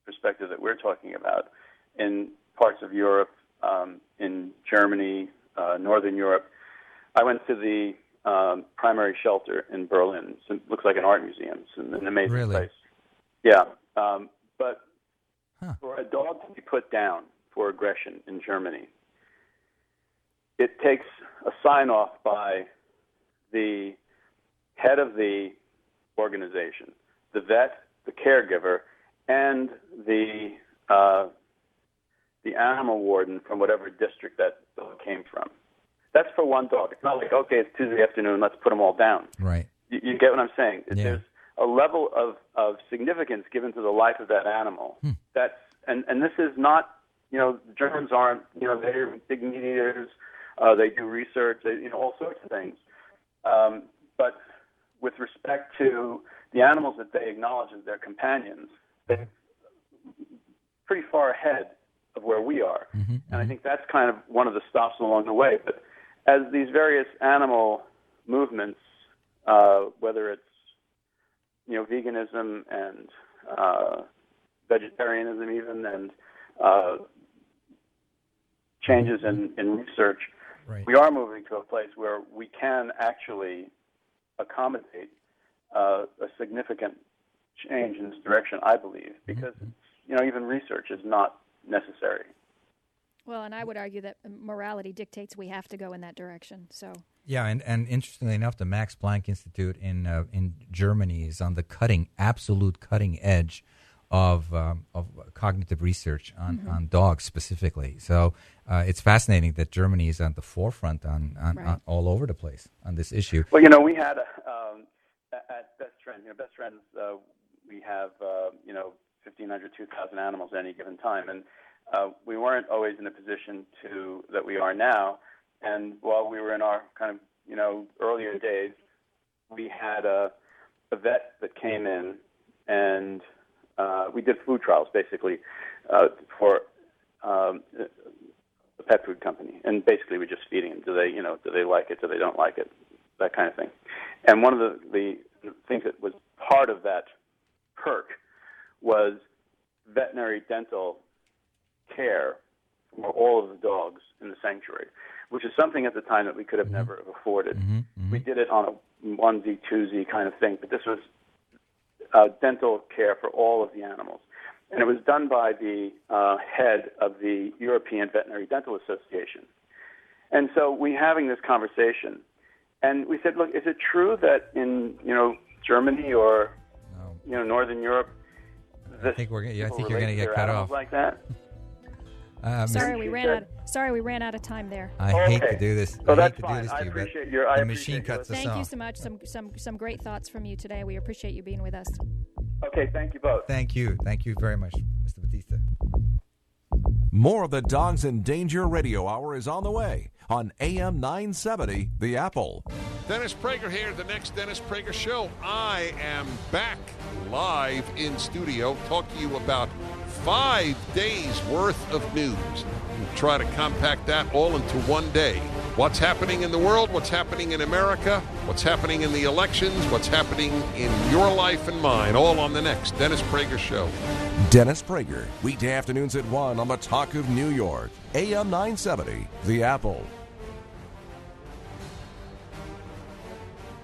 perspective that we're talking about, in parts of Europe, um, in Germany, uh, Northern Europe, I went to the um, primary shelter in Berlin. So it looks like an art museum. It's an, amazing Really? place. Yeah, um, but for a dog to be put down for aggression in Germany, it takes a sign off by the head of the organization, the vet, the caregiver, and the uh, the animal warden from whatever district that dog came from. That's for one dog. It's not like okay, it's Tuesday afternoon, let's put them all down. Right. You, you get what I'm saying? Yeah. There's a level of, of significance given to the life of that animal. That's and and this is not you know Germans aren't you know they're big meat eaters. Uh, they do research, they, you know all sorts of things. Um, but with respect to the animals that they acknowledge as their companions, they're pretty far ahead of where we are. And I think that's kind of one of the stops along the way. But as these various animal movements, uh, whether it's you know veganism and uh, vegetarianism, even and uh, changes in, in research, we are moving to a place where we can actually accommodate uh, a significant change in this direction. I believe because you know even research is not necessary. Well, and I would argue that morality dictates we have to go in that direction. So Yeah, and, and interestingly enough, the Max Planck Institute in uh, in Germany is on the cutting, absolute cutting edge of um, of cognitive research on, Mhm. on dogs specifically. So uh, it's fascinating that Germany is on the forefront on, on, Right. on all over the place on this issue. Well, you know, we had a, um, at- at Best Friends, you know, Best Friends, uh, we have uh, you know 1,500, 2,000 animals at any given time, and uh, we weren't always in a position to that we are now. And while we were in our kind of you know earlier days, we had a, a vet that came in, and uh, we did food trials basically uh, for um, a pet food company, and basically we're just feeding them. Do they you know do they like it? Do they don't like it? That kind of thing. And one of the the things that was part of that perk was veterinary dental care for all of the dogs in the sanctuary, which is something at the time that we could have never have afforded. We did it on a onesie, twosie kind of thing, but this was uh, dental care for all of the animals. And it was done by the uh, head of the European Veterinary Dental Association. And so we having this conversation, and we said, look, is it true that in you know Germany or you know Northern Europe, I think we're. Yeah, I think you're going to get cut off. like that? Um, Sorry, we ran out. Sorry, we ran out of time there. I hate to do this. Oh, I that's hate to fine. do this I you, but appreciate your- I the appreciate machine your cuts us Thank you so much. Some some some great thoughts from you today. We appreciate you being with us. Okay, thank you both. Thank you. Thank you very much, Mr. Battista. More of the Dogs in Danger Radio Hour is on the way on AM 970, The Apple. Dennis Prager here, the next Dennis Prager Show. I am back live in studio, talk to you about five days worth of news. We'll try to compact that all into one day. What's happening in the world, what's happening in America, what's happening in the elections, what's happening in your life and mine, all on the next Dennis Prager Show. Dennis Prager, weekday afternoons at 1 on the Talk of New York, AM 970, The Apple.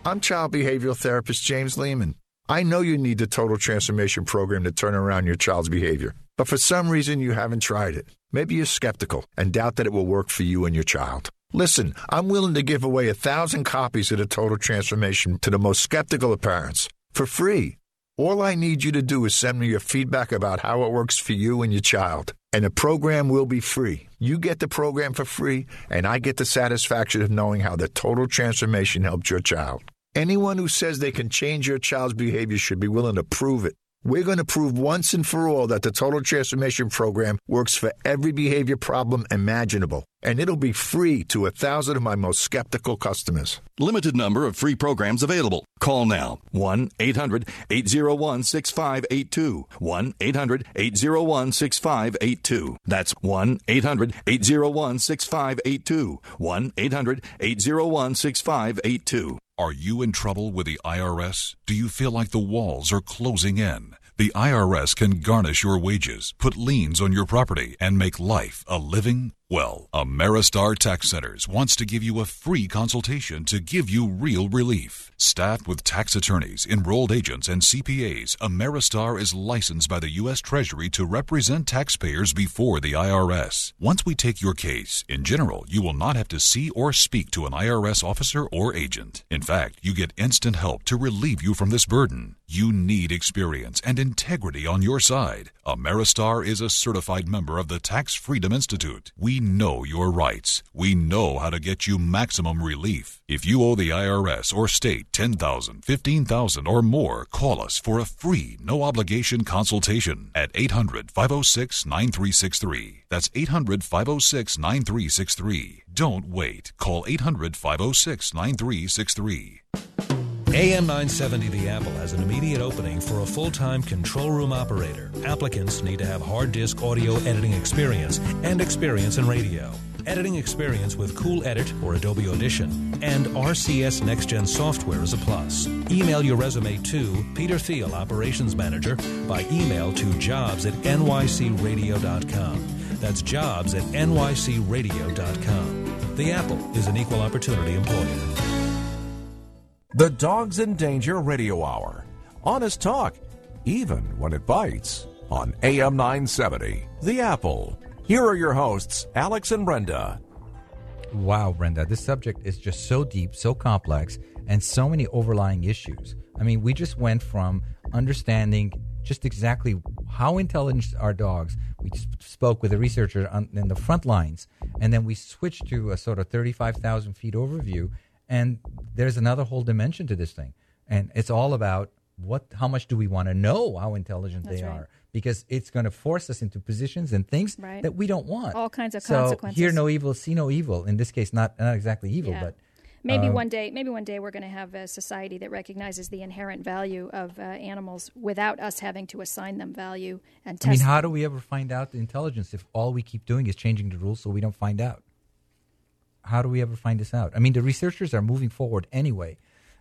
I'm child behavioral therapist James Lehman. I know you need the total transformation program to turn around your child's behavior, but for some reason you haven't tried it. Maybe you're skeptical and doubt that it will work for you and your child. Listen, I'm willing to give away a thousand copies of the total transformation to the most skeptical of parents for free. All I need you to do is send me your feedback about how it works for you and your child. And the program will be free. You get the program for free, and I get the satisfaction of knowing how the total transformation helped your child. Anyone who says they can change your child's behavior should be willing to prove it. We're going to prove once and for all that the Total Transformation Program works for every behavior problem imaginable, and it'll be free to a thousand of my most skeptical customers. Limited number of free programs available. Call now 1 800 801 6582. 1 800 801 6582. That's 1 800 801 6582. 1 800 801 6582. Are you in trouble with the IRS? Do you feel like the walls are closing in? The IRS can garnish your wages, put liens on your property, and make life a living well. Ameristar Tax Centers wants to give you a free consultation to give you real relief. Staffed with tax attorneys, enrolled agents, and CPAs, Ameristar is licensed by the U.S. Treasury to represent taxpayers before the IRS. Once we take your case, in general, you will not have to see or speak to an IRS officer or agent. In fact, you get instant help to relieve you from this burden. You need experience and integrity on your side. Ameristar is a certified member of the Tax Freedom Institute. We know your rights. We know how to get you maximum relief. If you owe the IRS or state 10000 15000 or more, call us for a free, no obligation consultation at 800 506 9363. That's 800 506 9363. Don't wait. Call 800 506 9363. AM 970 The Apple has an immediate opening for a full time control room operator. Applicants need to have hard disk audio editing experience and experience in radio. Editing experience with Cool Edit or Adobe Audition and RCS NexGen software is a plus. Email your resume to Peter Thiel, Operations Manager, by email to jobs at nycradio.com. That's jobs at nycradio.com. The Apple is an equal opportunity employer. The Dogs in Danger Radio Hour. Honest talk, even when it bites. On AM 970, The Apple. Here are your hosts, Alex and Brenda. Wow, Brenda, this subject is just so deep, so complex, and so many overlying issues. I mean, we just went from understanding just exactly how intelligent are dogs. We spoke with a researcher on, in the front lines, and then we switched to a sort of 35,000 feet overview, and there's another whole dimension to this thing. And it's all about what how much do we want to know how intelligent That's they right. are because it's going to force us into positions and things Right. that we don't want All kinds of so consequences. hear no evil see no evil in this case not not exactly evil Yeah. but Maybe um, one day, maybe one day, we're going to have a society that recognizes the inherent value of uh, animals without us having to assign them value and test. I mean, how do we ever find out the intelligence if all we keep doing is changing the rules so we don't find out? How do we ever find this out? I mean, the researchers are moving forward anyway,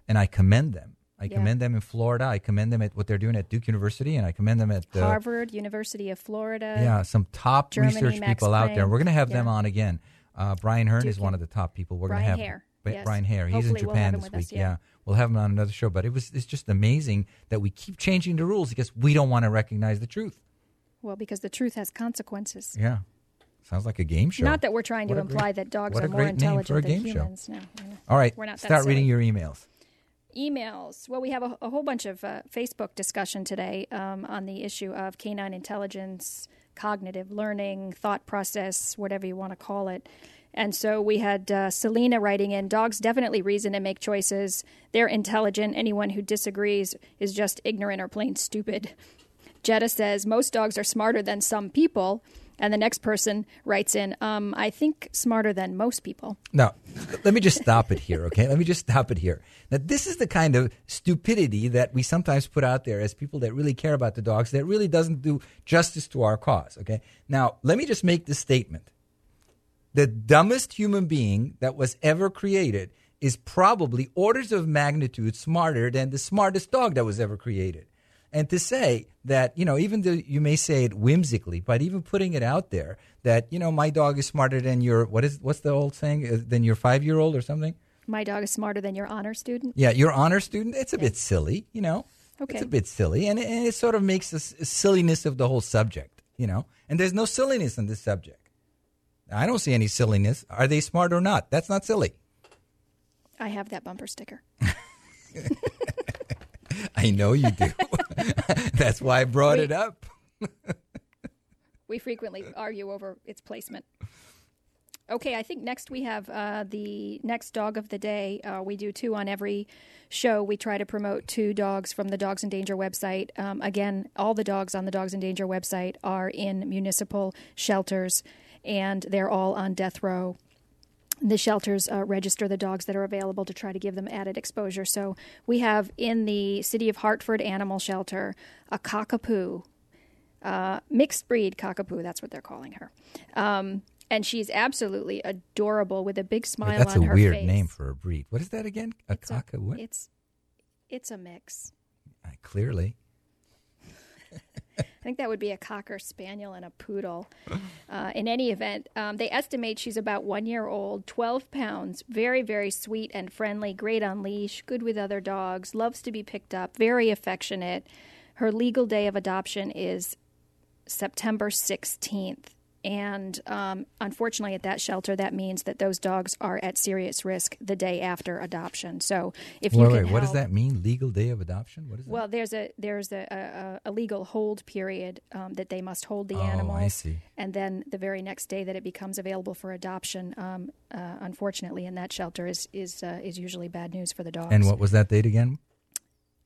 and I commend them. I Yeah. commend them in Florida. I commend them at what they're doing at Duke University, and I commend them at uh, Harvard, University of Florida? Yeah, some top Germany, research Max people out there. We're going to have them on again. Uh, Brian Hearn is one of the top people. We're going to have Hare, Ba- yes. Brian Hare. He's Hopefully in we'll Japan this with us, week. yeah. we'll have him on another show. But it was it's just amazing that we keep changing the rules because we don't want to recognize the truth. Well, because the truth has consequences. Yeah, sounds like a game show. Not that we're trying to What great- imply that dogs are more intelligent than game show. humans. No, All right, we're not start reading your emails. Emails. Well, we have a, a whole bunch of uh, Facebook discussion today um, on the issue of canine intelligence, cognitive learning, thought process, whatever you want to call it. And so we had uh, Selena writing in Dogs definitely reason and make choices. They're intelligent. Anyone who disagrees is just ignorant or plain stupid. Jetta says most dogs are smarter than some people. And the next person writes in, um, I think smarter than most people. Now, let me just stop it here, okay? Let me just stop it here. Now, this is the kind of stupidity that we sometimes put out there as people that really care about the dogs that really doesn't do justice to our cause, okay? Now, let me just make this statement. The dumbest human being that was ever created is probably orders of magnitude smarter than the smartest dog that was ever created. And to say that, you know, even though you may say it whimsically, but even putting it out there that, you know, my dog is smarter than your, what is, what's the old saying, Uh, than your five year old or something? My dog is smarter than your honor student. Yeah, your honor student, it's a bit silly, you know. Okay. It's a bit silly. And it, and it sort of makes the silliness of the whole subject, you know. And there's no silliness in this subject. I don't see any silliness. Are they smart or not? That's not silly. I have that bumper sticker. I know you do. That's why I brought it up. We frequently argue over its placement. Okay, I think next we have uh, the next dog of the day. Uh, we do two on every show. We try to promote two dogs from the Dogs in Danger website. Um, again, all the dogs on the Dogs in Danger website are in municipal shelters, and they're all on death row. The shelters uh, register the dogs that are available to try to give them added exposure. So we have in the City of Hartford Animal Shelter a cockapoo uh, mixed breed cockapoo. That's what they're calling her. Um, and she's absolutely adorable with a big smile Wait, on her face. that's a weird name for a breed. What is that again? A It's a- It's it's a mix. Clearly. I think that would be a cocker spaniel and a poodle. Uh, in any event, um, they estimate she's about one year old, 12 pounds, very, very sweet and friendly, great on leash, good with other dogs, loves to be picked up, very affectionate. Her legal day of adoption is September 16th. And um, unfortunately, at that shelter, that means that those dogs are at serious risk the day after adoption. So, if you wait, can wait, what does that mean? Legal day of adoption? What is that? well, there's a there's a, a, a legal hold period um, that they must hold the Oh, I see. and then the very next day that it becomes available for adoption, um, uh, unfortunately, in that shelter is is uh, is usually bad news for the dogs. And what was that date again?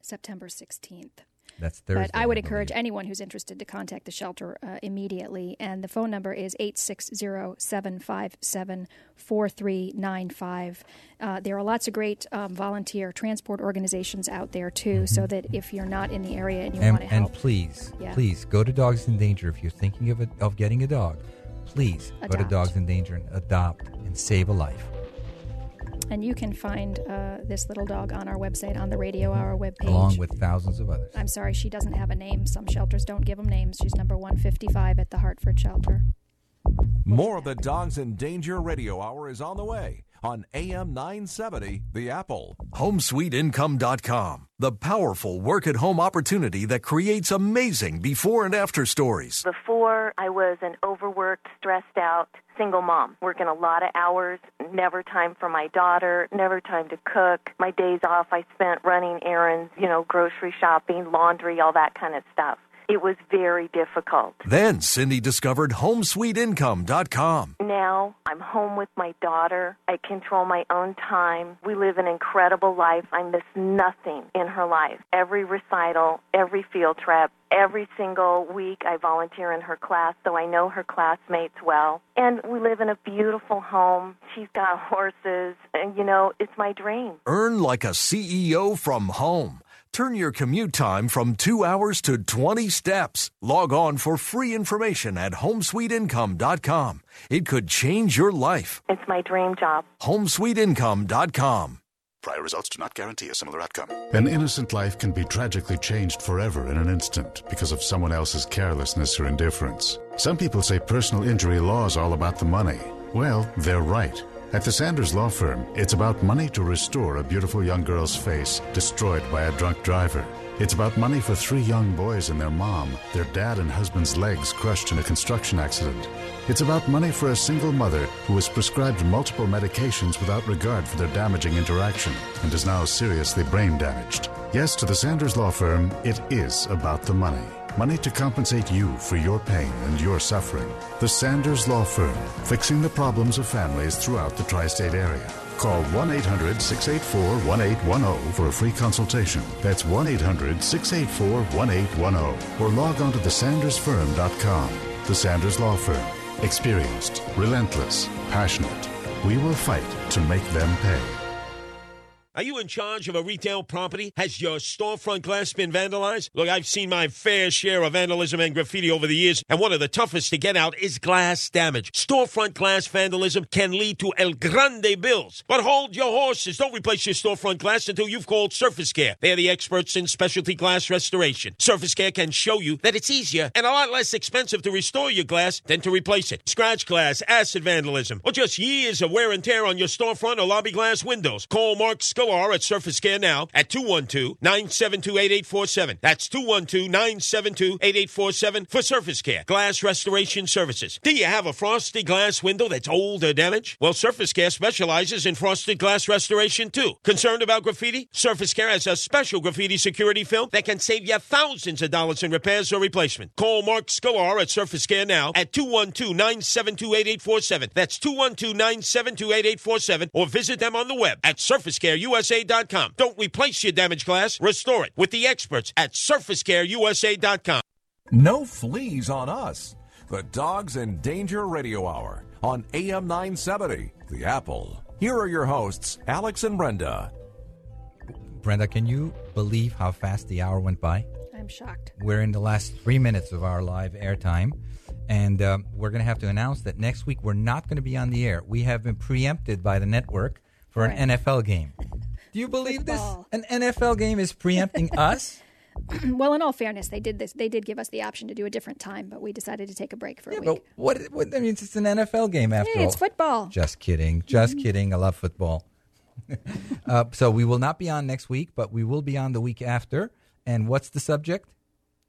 September sixteenth. That's Thursday. But I would I encourage anyone who's interested to contact the shelter uh, immediately. And the phone number is 860 757 4395. Uh, There are lots of great um, volunteer transport organizations out there, too, so that if you're not in the area and you and, want to help. and please, Yeah. please go to Dogs in Danger if you're thinking of it, of getting a dog. Please go to Dogs in Danger and adopt and save a life. And you can find uh, this little dog on our website, on the Radio Hour webpage. along with thousands of others. I'm sorry, she doesn't have a name. Some shelters don't give them names. She's number 155 at the Hartford shelter. More of the Dogs in Danger Radio Hour is on the way on AM 970, The Apple. HomeSweetIncome.com, the powerful work at home opportunity that creates amazing before and after stories. Before, I was an overworked, stressed out single mom, working a lot of hours, never time for my daughter, never time to cook. My days off I spent running errands, you know, grocery shopping, laundry, all that kind of stuff. It was very difficult. Then Cindy discovered HomeSweetIncome.com. Now I'm home with my daughter. I control my own time. We live an incredible life. I miss nothing in her life. Every recital, every field trip, every single week I volunteer in her class, so I know her classmates well. And we live in a beautiful home. She's got horses, and you know, it's my dream. Earn like a CEO from home. Turn your commute time from two hours to 20 steps. Log on for free information at homesweetincome.com. It could change your life. It's my dream job. Homesweetincome.com. Prior results do not guarantee a similar outcome. An innocent life can be tragically changed forever in an instant because of someone else's carelessness or indifference. Some people say personal injury law is all about the money. Well, they're right. At the Sanders Law Firm, it's about money to restore a beautiful young girl's face destroyed by a drunk driver. It's about money for three young boys and their mom, their dad and husband's legs crushed in a construction accident. It's about money for a single mother who was prescribed multiple medications without regard for their damaging interaction and is now seriously brain damaged. Yes, to the Sanders Law Firm, it is about the money. Money to compensate you for your pain and your suffering. The Sanders Law Firm, fixing the problems of families throughout the tri state area. Call 1 800 684 1810 for a free consultation. That's 1 800 684 1810. Or log on to thesandersfirm.com. The Sanders Law Firm. Experienced, relentless, passionate. We will fight to make them pay. Are you in charge of a retail property? Has your storefront glass been vandalized? Look, I've seen my fair share of vandalism and graffiti over the years, and one of the toughest to get out is glass damage. Storefront glass vandalism can lead to El Grande bills. But hold your horses. Don't replace your storefront glass until you've called Surface Care. They're the experts in specialty glass restoration. Surface Care can show you that it's easier and a lot less expensive to restore your glass than to replace it. Scratch glass, acid vandalism, or just years of wear and tear on your storefront or lobby glass windows. Call Mark Sklar at Surface Care now at 212-972-8847. That's 212-972-8847 for Surface Care. Glass restoration services. Do you have a frosted glass window that's old or damaged? Well, Surface Care specializes in frosted glass restoration too. Concerned about graffiti? Surface Care has a special graffiti security film that can save you thousands of dollars in repairs or replacement. Call Mark Sklar at Surface Care now at 212-972-8847. That's 212-972-8847 or visit them on the web at surfacecareusa.com. Don't replace your damaged glass, restore it with the experts at surfacecareusa.com. No fleas on us. The Dogs in Danger Radio Hour on AM 970, The Apple. Here are your hosts, Alex and Brenda. Brenda, can you believe how fast the hour went by? I'm shocked. We're in the last three minutes of our live airtime, and um, we're going to have to announce that next week we're not going to be on the air. We have been preempted by the network for Right. an NFL game. Do you believe Football. this? An NFL game is preempting us? well, in all fairness, they did this. They did give us the option to do a different time, but we decided to take a break for a week. But what, what? I mean, it's an NFL game after Hey, all. it's football. Just kidding. Just kidding. I love football. uh, so we will not be on next week, but we will be on the week after. And what's the subject,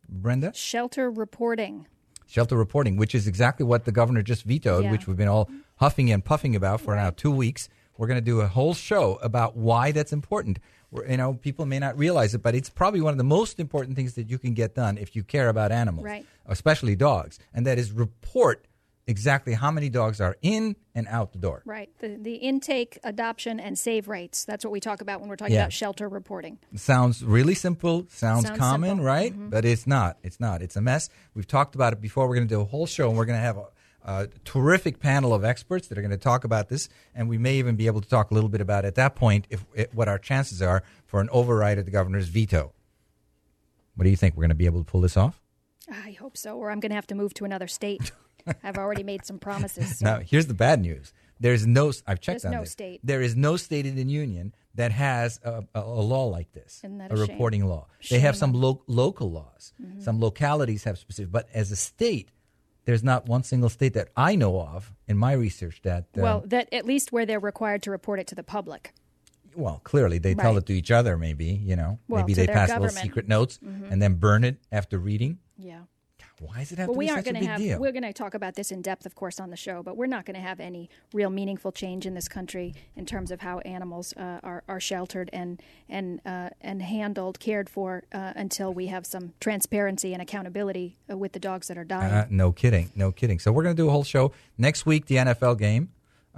Brenda? Shelter reporting. Shelter reporting, which is exactly what the governor just vetoed, Yeah. which we've been all huffing and puffing about for now two weeks. We're going to do a whole show about why that's important. We're, you know, people may not realize it, but it's probably one of the most important things that you can get done if you care about animals, Right. especially dogs, and that is report exactly how many dogs are in and out the door. Right. The the intake, adoption, and save rates. That's what we talk about when we're talking Yeah. about shelter reporting. Sounds really simple, sounds, Sounds common, simple. right? Mhm. But it's not. It's not. It's a mess. We've talked about it before. We're going to do a whole show, and we're going to have a, a terrific panel of experts that are going to talk about this, and we may even be able to talk a little bit about at that point if, if what our chances are for an override of the governor's veto. What do you think? We're going to be able to pull this off? I hope so, or I'm going to have to move to another state. I've already made some promises. so- Now, here's the bad news. There's no. I've checked There's on no this. state. There is no state in the union that has a, a, a law like this, a a reporting law. They have some lo- local laws. Mhm. Some localities have specific, but as a state, there's not one single state that I know of in my research that. um, well, that at least where they're required to report it to the public. well, clearly they tell it to each other. Maybe you know. Well, maybe they pass little secret notes Mhm. and then burn it after reading. Yeah. Why does it have well, to we aren't such a going big to have. deal? We're going to talk about this in depth, of course, on the show, but we're not going to have any real meaningful change in this country in terms of how animals uh, are, are sheltered and and uh, and handled, cared for, uh, until we have some transparency and accountability uh, with the dogs that are dying. Uh, no kidding, no kidding. So we're going to do a whole show next week. The NFL game.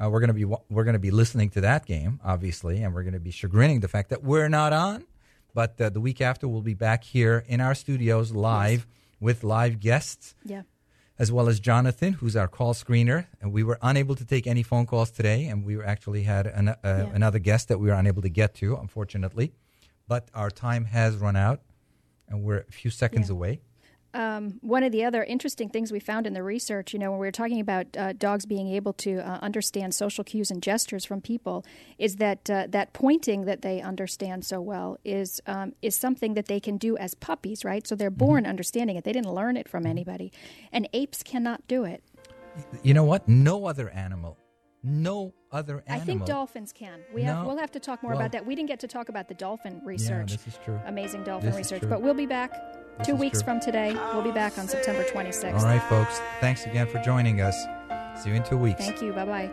Uh, we're going to be we're going to be listening to that game, obviously, and we're going to be chagrining the fact that we're not on. But uh, the week after, we'll be back here in our studios live with live guests. Yeah. As well as Jonathan, who's our call screener, and we were unable to take any phone calls today, and we actually had an, uh, another guest that we were unable to get to, unfortunately. But our time has run out, and we're a few seconds away. Um, one of the other interesting things we found in the research, you know, when we were talking about uh, dogs being able to uh, understand social cues and gestures from people, is that uh, that pointing that they understand so well is um, is something that they can do as puppies, right? So they're born understanding it. They didn't learn it from anybody, and apes cannot do it. You know what? No other animal, no other animal. I think dolphins can. We have, No. we'll have to talk more Well- about that. We didn't get to talk about the dolphin research. Yeah, this is true. Amazing dolphin This research. But we'll be back this Two weeks true. from today, we'll be back on September 26th. All right, folks. Thanks again for joining us. See you in two weeks. Thank you. Bye bye.